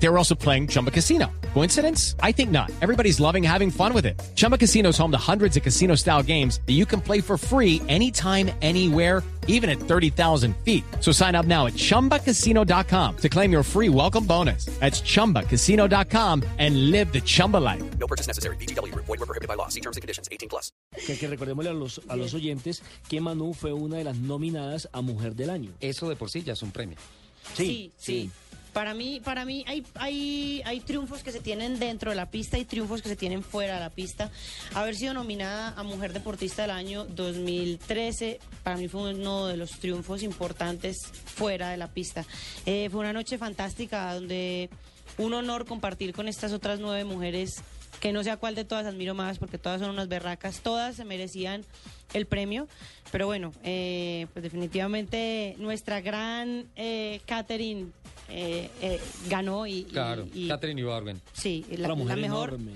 They were also playing Chumba Casino. Coincidence? I think not. Everybody's loving having fun with it. Chumba Casino is home to hundreds of casino style games that you can play for free anytime, anywhere, even at 30,000 feet. So sign up now at chumbacasino.com to claim your free welcome bonus. That's chumbacasino.com and live the Chumba life. No purchase necessary. BGW. Void were prohibited by law. See terms and conditions. 18 plus. Que, que recordémosle a los, a los oyentes que Manu fue una de las nominadas a Mujer del Año. Eso de por sí ya es un premio. Sí, sí. Para mí, para mí hay, hay, hay triunfos que se tienen dentro de la pista y triunfos que se tienen fuera de la pista. Haber sido nominada a Mujer Deportista del Año 2013, para mí fue uno de los triunfos importantes fuera de la pista. Eh, fue una noche fantástica donde un honor compartir con estas otras nueve mujeres que no sé a cuál de todas admiro más porque todas son unas berracas, todas se merecían el premio, pero bueno, eh, pues definitivamente nuestra gran eh, Catherine eh, eh, ganó y, y- Claro, y- Catherine Ibargüen. sí, la, Una la mujer mejor, enorme.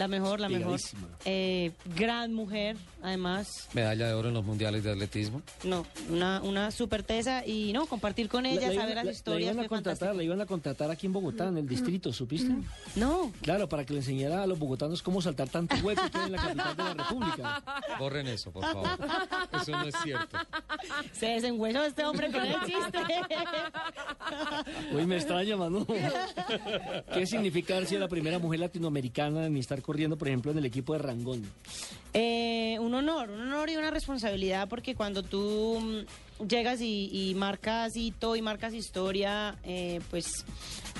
La mejor, la mejor. Eh, gran mujer, además, Medalla de oro en los mundiales de atletismo. no, una, una super tesa y no compartir con ella, La- la saber las la- historias, La iban, a contratar, fantástico. la iban a contratar aquí en Bogotá, en el distrito, ¿supiste? No, Claro, para que le enseñara a los bogotanos cómo saltar tanto hueco que hay en la capital de la República. Borren eso, por favor. Eso no es cierto. se desengüenó este hombre con el chiste. Uy, me extraña, Manu. ¿Qué significa sido la primera mujer latinoamericana en estar corriendo, por ejemplo, en el equipo de Rangón? Eh, un honor, un honor y una responsabilidad porque cuando tú mm, llegas y, y marcas hito y marcas historia, eh, pues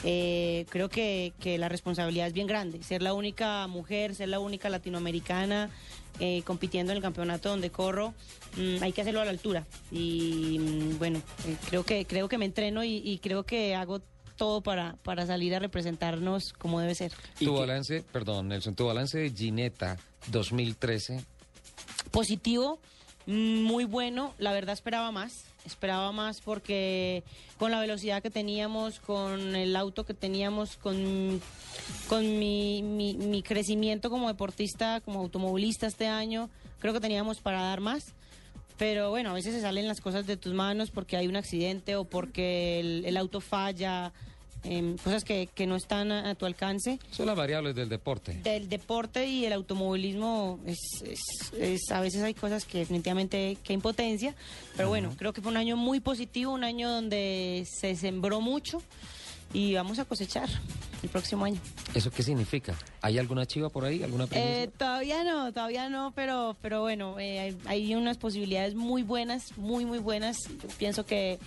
eh, creo que, que la responsabilidad es bien grande. Ser la única mujer, ser la única latinoamericana eh, compitiendo en el campeonato donde corro, mm, hay que hacerlo a la altura. Y mm, bueno, creo que creo que me entreno y, y creo que hago todo para, para salir a representarnos como debe ser. ¿Y Tu qué- balance, perdón, Nelson, tu balance de Gineta 2013. positivo, mm, muy bueno. La verdad esperaba más. Esperaba más porque con la velocidad que teníamos, con el auto que teníamos, con, con mi, mi- mi crecimiento como deportista, como automovilista este año, creo que teníamos para dar más. Pero bueno, a veces se salen las cosas de tus manos porque hay un accidente o porque el, el auto falla, em, cosas que, que no están a- a tu alcance Son las variables del deporte. del deporte y el automovilismo es, es- es- a veces hay cosas que definitivamente que impotencia, pero bueno, creo que fue un año muy positivo, un año donde se sembró mucho y vamos a cosechar el próximo año. ¿Eso qué significa? ¿Hay alguna chiva por ahí? ¿Alguna? Eh, todavía no, todavía no, pero, pero bueno, eh, hay, hay unas posibilidades muy buenas, muy, muy buenas. Yo pienso que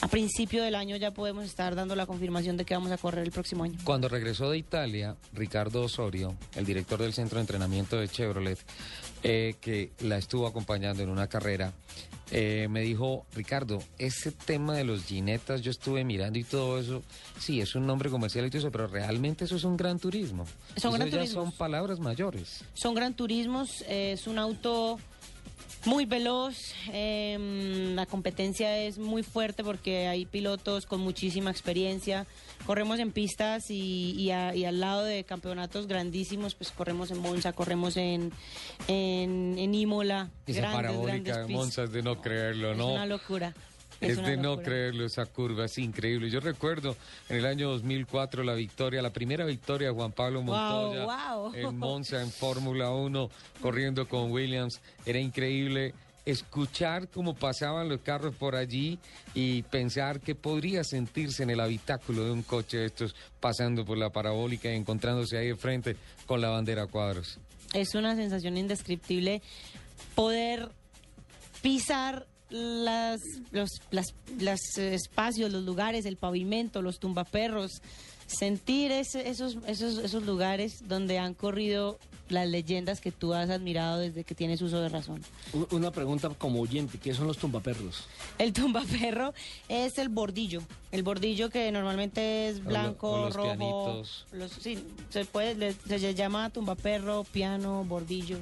a principio del año ya podemos estar dando la confirmación de que vamos a correr el próximo año. Cuando regresó de Italia, Ricardo Osorio, el director del centro de entrenamiento de Chevrolet, eh, que la estuvo acompañando en una carrera, eh, me dijo, Ricardo, ese tema de los ginetas, yo estuve mirando y todo eso, sí, es un nombre comercial y todo eso, pero realmente eso es un gran turismo. Son Eso gran ya turismos. son palabras mayores. Son gran turismos, eh, es un auto muy veloz, eh, la competencia es muy fuerte porque hay pilotos con muchísima experiencia, corremos en pistas y, y a- y al lado de campeonatos grandísimos, pues corremos en Monza, corremos en, en, en Imola, Esa grandes, parabólica grandes de. Monza es de no creerlo, Es ¿no? una locura. Es, de no creerlo esa curva, es increíble. Yo recuerdo en el año 2004 la victoria, la primera victoria de Juan Pablo Wow, Montoya wow. en Monza en Fórmula 1 corriendo con Williams. Era increíble escuchar cómo pasaban los carros por allí y pensar que podría sentirse en el habitáculo de un coche de estos pasando por la parabólica y encontrándose ahí de frente con la bandera a cuadros. Es una sensación indescriptible poder pisar las, los las, las, espacios, los lugares, el pavimento, los tumbaperros, sentir ese- esos, esos, esos lugares donde han corrido las leyendas que tú has admirado desde que tienes uso de razón. Una pregunta como oyente, ¿qué son los tumbaperros? El tumbaperro es el bordillo, el bordillo que normalmente es O lo- blanco, o los rojo. pianitos. Los, sí, se puede, se, llama tumbaperro, piano, bordillo.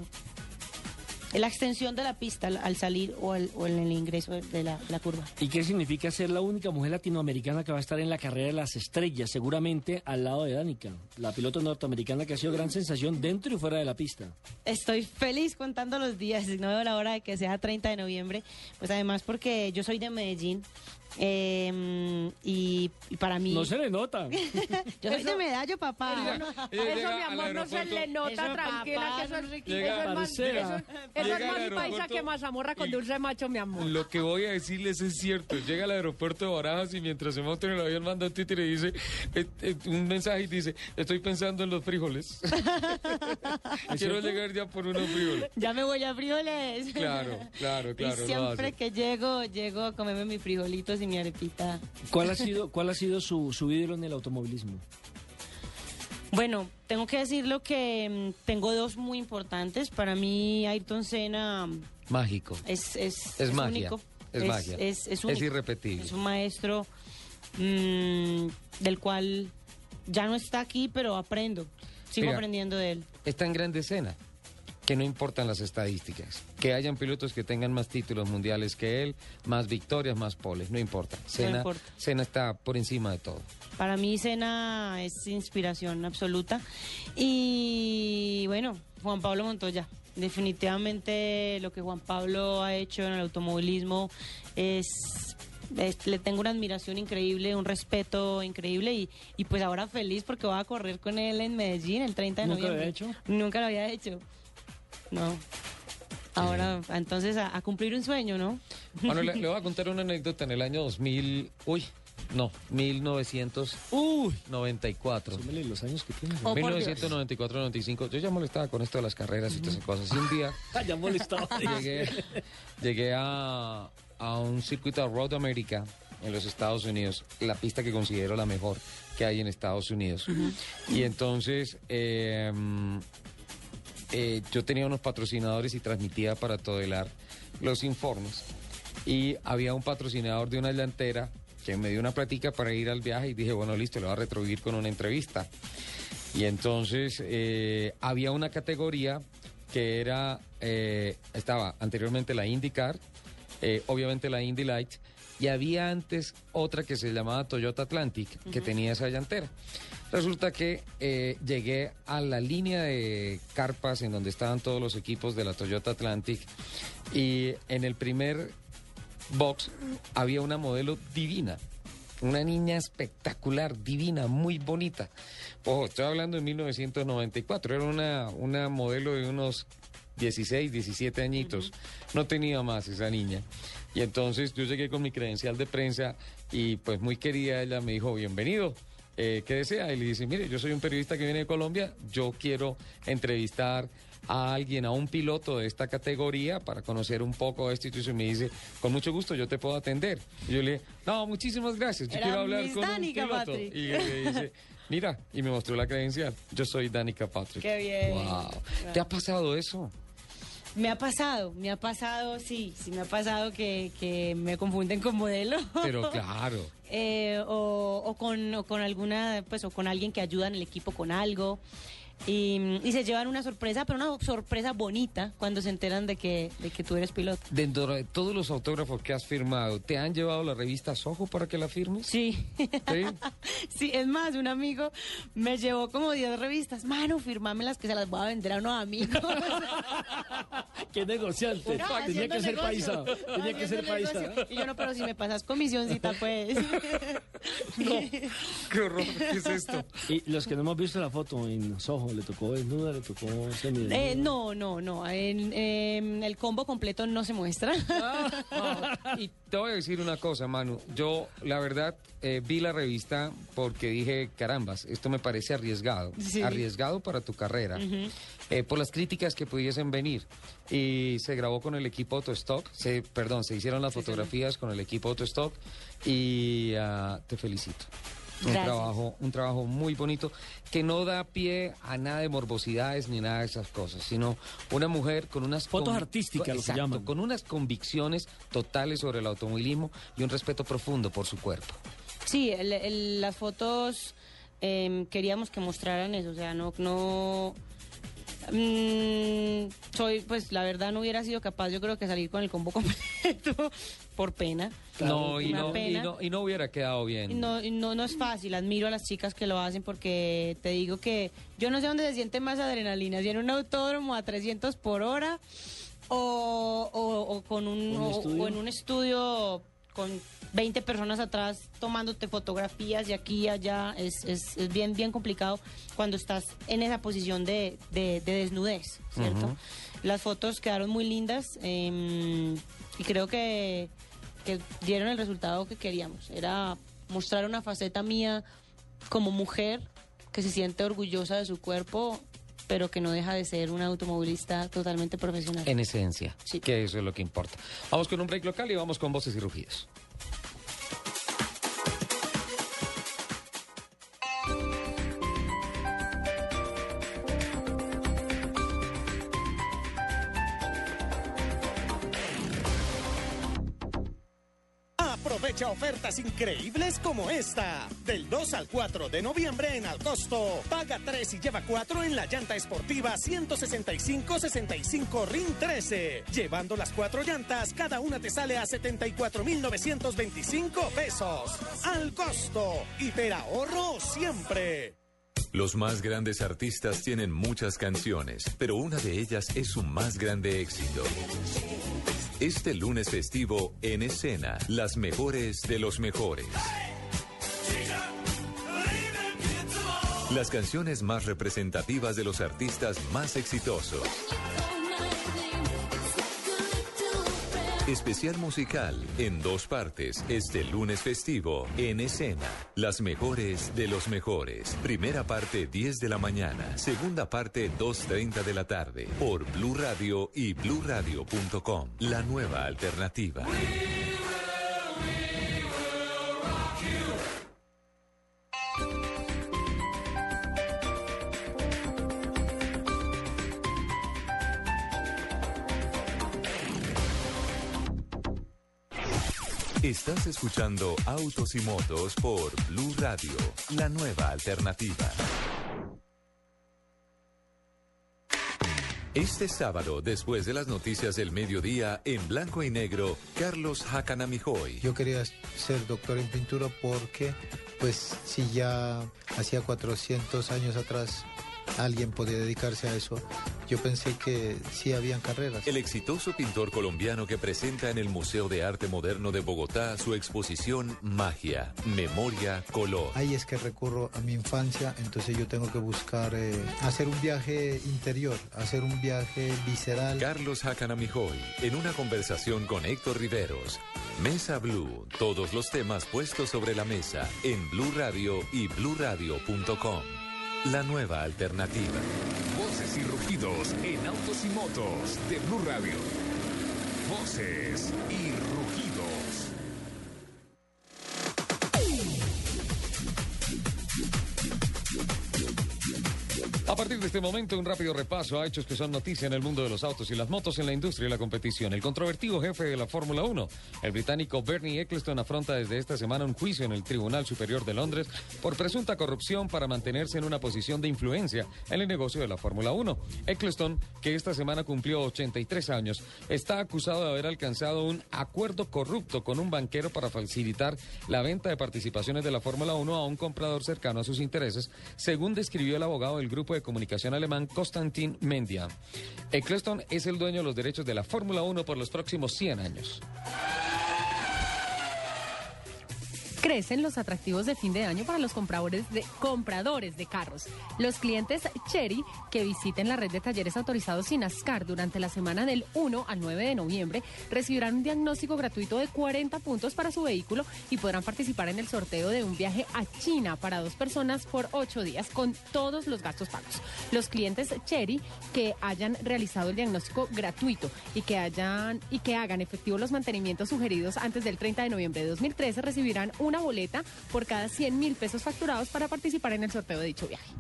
La extensión de la pista al, al salir o, al- o en el ingreso de la, la curva. ¿Y qué significa ser la única mujer latinoamericana que va a estar en la carrera de las estrellas, seguramente al lado de Danica, la piloto norteamericana que ha sido gran sensación dentro y fuera de la pista? Estoy feliz contando los días, no veo la hora de que sea 30 de noviembre, pues además porque yo soy de Medellín eh, y, y para mí... No se le nota. yo soy de Medallo, papá. Eso, mi amor, no se le nota, Eso, tranquila, papá, que eso es, Enrique. eso es más, eso, eso es paisa que mazamorra con dulce macho, mi amor. Lo que voy a decirles es cierto. Llega al aeropuerto de Barajas y mientras se monta en el avión manda un títere y dice eh, eh, un mensaje y dice, estoy pensando en los frijoles. Quiero llegar ya por unos frijoles. Ya me voy a frijoles. Claro, claro, claro, Y siempre que llego, llego a comerme mis frijolitos y mi arepita. ¿Cuál ha sido, cuál ha sido su, su ídolo en el automovilismo? Bueno, tengo que decirlo que mm, tengo dos muy importantes. Para mí, Ayrton Senna mm, Mágico. es, es, Es magia, único. es magia. Es, es Es único. irrepetible. Es un maestro mm, del cual ya no está aquí, pero aprendo. Sigo Mira. aprendiendo de él. Está en grande escena, que no importan las estadísticas. Que hayan pilotos que tengan más títulos mundiales que él, más victorias, más poles, no importa. Senna, importa. Senna está por encima de todo. Para mí, Senna es inspiración absoluta. Y bueno, Juan Pablo Montoya. Definitivamente lo que Juan Pablo ha hecho en el automovilismo es, es- le tengo una admiración increíble, un respeto increíble y, y pues ahora feliz porque voy a correr con él en Medellín el 30 de ¿Nunca lo noviembre. había hecho? Nunca lo había hecho. No. Ahora, entonces a, a cumplir un sueño, ¿no? Bueno, le, le voy a contar una anécdota en el año 2000, uy, no, 1994. Súmele los años que tiene. Oh, por Dios. 1994-95, yo ya molestaba con esto de las carreras y todas esas cosas. Y un día Ah, ya molestaba. llegué, llegué a, a un circuito de Road America en los Estados Unidos, la pista que considero la mejor que hay en Estados Unidos. Y entonces eh, eh, yo tenía unos patrocinadores y transmitía para Todelar los informes. Y había un patrocinador de una llantera que me dio una platica para ir al viaje y dije, bueno, listo, le voy a retribuir con una entrevista. Y entonces eh, había una categoría que era, eh, estaba anteriormente la IndyCar, obviamente la Indy Light, y había antes otra que se llamaba Toyota Atlantic, que tenía esa llantera. Resulta que eh, llegué a la línea de carpas en donde estaban todos los equipos de la Toyota Atlantic y en el primer box había una modelo divina. Una niña espectacular, divina, muy bonita. Ojo, estoy hablando de 1994. Era una, una modelo de unos 16, 17 añitos. No tenía más esa niña. Y entonces yo llegué con mi credencial de prensa y pues muy querida ella me dijo, bienvenido. Eh, ¿Qué desea? Y le dice, mire, yo soy un periodista que viene de Colombia, yo quiero entrevistar a alguien, a un piloto de esta categoría para conocer un poco de esto y me dice, con mucho gusto yo te puedo atender. Y yo le dije, no, muchísimas gracias, yo Era quiero hablar con Danica un piloto. Patrick. Y le dice, mira, y me mostró la credencial, yo soy Danica Patrick. Qué bien. Wow. ¿Te ha pasado eso? Me ha pasado, me ha pasado, sí, sí me ha pasado que, que me confunden con modelo. Pero claro. Eh, o, o con, o con alguna, pues, o con alguien que ayuda en el equipo con algo. Y, y se llevan una sorpresa, pero una sorpresa bonita cuando se enteran de que, de que tú eres piloto. Dentro de todos los autógrafos que has firmado, ¿te han llevado la revista Soho para que la firmes? Sí. ¿Sí? Sí, es más, un amigo me llevó como 10 revistas. Mano, firmámelas que se las voy a vender a unos amigos. Qué negociante. No, Tenía que ser negocio. paisa. Tenía que ser paisa. negocio. Y yo no, pero si me pasas comisioncita, pues. Qué horror, ¿qué es esto? Y los que no hemos visto la foto en Soho, ¿le tocó desnuda, le tocó semidesnuda? Eh, no, no, no. En, em, el combo completo no se muestra. Y te voy a decir una cosa, Manu. Yo, la verdad, eh, vi la revista porque dije, carambas, esto me parece arriesgado. Sí. Arriesgado para tu carrera. Eh, por las críticas que pudiesen venir. Y se grabó con el equipo Autostock. Se, perdón, se hicieron las fotografías con el equipo Autostock. Y ah, te felicito. Un trabajo, un trabajo muy bonito que no da pie a nada de morbosidades ni nada de esas cosas, sino una mujer con unas Fotos artísticas, lo que exacto, llaman. con unas convicciones totales sobre el automovilismo y un respeto profundo por su cuerpo. Sí, el- el- las fotos em, queríamos que mostraran eso, o sea, no, no, Mm, soy, pues la verdad no hubiera sido capaz, yo creo que salir con el combo completo por pena. No, y no, y, no, y no hubiera quedado bien. No, no, no es fácil, admiro a las chicas que lo hacen porque te digo que yo no sé dónde se siente más adrenalina, si en un autódromo a 300 por hora o, o- o con un, ¿Un o- estudio? o en un estudio con 20 personas atrás tomándote fotografías de aquí y allá, es, es, es bien, bien complicado cuando estás en esa posición de, de- de desnudez, ¿cierto? Las fotos quedaron muy lindas em, y creo que, que dieron el resultado que queríamos. Era mostrar una faceta mía como mujer que se siente orgullosa de su cuerpo, pero que no deja de ser una automovilista totalmente profesional. En esencia, Sí. que eso es lo que importa. Vamos con un break local y vamos con voces y rugidos. Aprovecha ofertas increíbles como esta. Del 2 al 4 de noviembre en Alcosto. Paga 3 y lleva 4 en la llanta esportiva 165-65 RIN 13. Llevando las cuatro llantas, cada una te sale a 74,925 pesos. Al costo. Hiperahorro siempre. Los más grandes artistas tienen muchas canciones, pero una de ellas es su más grande éxito. Este lunes festivo, en escena, las mejores de los mejores. Las canciones más representativas de los artistas más exitosos. Especial musical en dos partes este lunes festivo en escena. Las mejores de los mejores. Primera parte 10 de la mañana, segunda parte 2.30 de la tarde por Blue Radio y bluradio.com. La nueva alternativa. Estás escuchando Autos y Motos por Blue Radio, la nueva alternativa. Este sábado, después de las noticias del mediodía, en blanco y negro, Carlos Hacanamijoy. Yo quería ser doctor en pintura porque, pues, si ya hacía 400 años atrás alguien podía dedicarse a eso, yo pensé que sí habían carreras. El exitoso pintor colombiano que presenta en el Museo de Arte Moderno de Bogotá su exposición Magia, Memoria, Color. Ahí es que recurro a mi infancia, entonces yo tengo que buscar eh, hacer un viaje interior, hacer un viaje visceral. Carlos Hacanamijoy, en una conversación con Héctor Riveros. Mesa Blue, todos los temas puestos sobre la mesa en Blue Radio y bluradio.com. La nueva alternativa. Voces y rugidos en autos y motos de Blue Radio. Voces y rugidos. Este momento, un rápido repaso a hechos que son noticia en el mundo de los autos y las motos en la industria y la competición. El controvertido jefe de la Fórmula 1, el británico Bernie Eccleston, afronta desde esta semana un juicio en el Tribunal Superior de Londres por presunta corrupción para mantenerse en una posición de influencia en el negocio de la Fórmula 1. Eccleston, que esta semana cumplió 83 años, está acusado de haber alcanzado un acuerdo corrupto con un banquero para facilitar la venta de participaciones de la Fórmula 1 a un comprador cercano a sus intereses, según describió el abogado del grupo de comunicación alemán Konstantin Mendia. Eccleston es el dueño de los derechos de la Fórmula 1 por los próximos 100 años. Crecen los atractivos de fin de año para los compradores de, compradores de carros. Los clientes Cherry que visiten la red de talleres autorizados sin ASCAR durante la semana del 1 al 9 de noviembre recibirán un diagnóstico gratuito de 40 puntos para su vehículo y podrán participar en el sorteo de un viaje a China para dos personas por ocho días con todos los gastos pagos. Los clientes Cherry que hayan realizado el diagnóstico gratuito y que hayan y que hagan efectivos los mantenimientos sugeridos antes del 30 de noviembre de 2013 recibirán una boleta por cada 100 mil pesos facturados para participar en el sorteo de dicho viaje.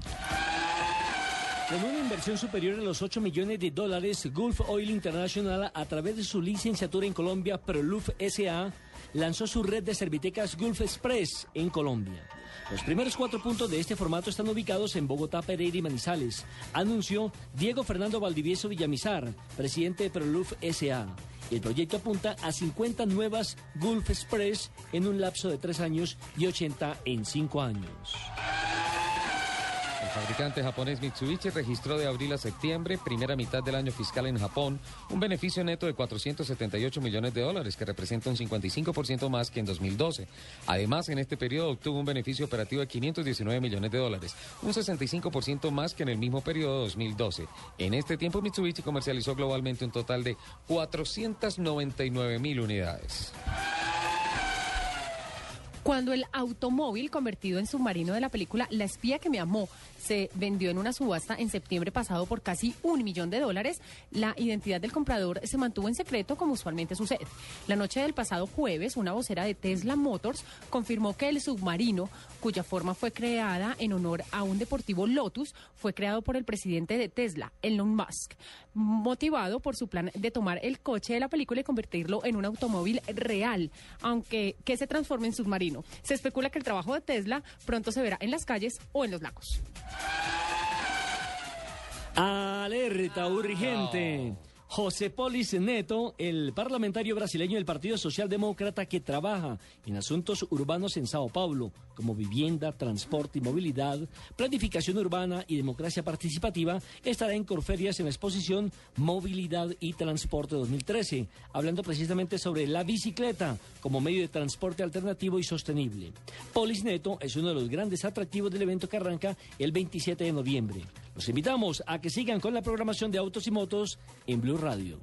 Con una inversión superior a los 8 millones de dólares, Gulf Oil International, a través de su licenciatura en Colombia, Proluf SA, lanzó su red de servitecas Gulf Express en Colombia. Los primeros cuatro puntos de este formato están ubicados en Bogotá, Pereira y Manizales, anunció Diego Fernando Valdivieso Villamizar, presidente de Proluf SA. El proyecto apunta a 50 nuevas Gulf Express en un lapso de tres años y 80 en cinco años. El fabricante japonés Mitsubishi registró de abril a septiembre, primera mitad del año fiscal en Japón, un beneficio neto de 478 millones de dólares, que representa un 55% más que en 2012. Además, en este periodo obtuvo un beneficio operativo de 519 millones de dólares, un 65% más que en el mismo periodo de 2012. En este tiempo, Mitsubishi comercializó globalmente un total de 499 mil unidades. Cuando el automóvil convertido en submarino de la película La espía que me amó se vendió en una subasta en septiembre pasado por casi un millón de dólares, la identidad del comprador se mantuvo en secreto como usualmente sucede. La noche del pasado jueves, una vocera de Tesla Motors confirmó que el submarino, cuya forma fue creada en honor a un deportivo Lotus, fue creado por el presidente de Tesla, Elon Musk, motivado por su plan de tomar el coche de la película y convertirlo en un automóvil real, aunque que se transforme en submarino. Se especula que el trabajo de Tesla pronto se verá en las calles o en los lagos. Alerta urgente. José Polis Neto, el parlamentario brasileño del Partido Socialdemócrata que trabaja en asuntos urbanos en Sao Paulo, como vivienda, transporte y movilidad, planificación urbana y democracia participativa, estará en Corferias en la exposición Movilidad y Transporte 2013, hablando precisamente sobre la bicicleta como medio de transporte alternativo y sostenible. Polis Neto es uno de los grandes atractivos del evento que arranca el 27 de noviembre. Los invitamos a que sigan con la programación de Autos y Motos en Blue Radio.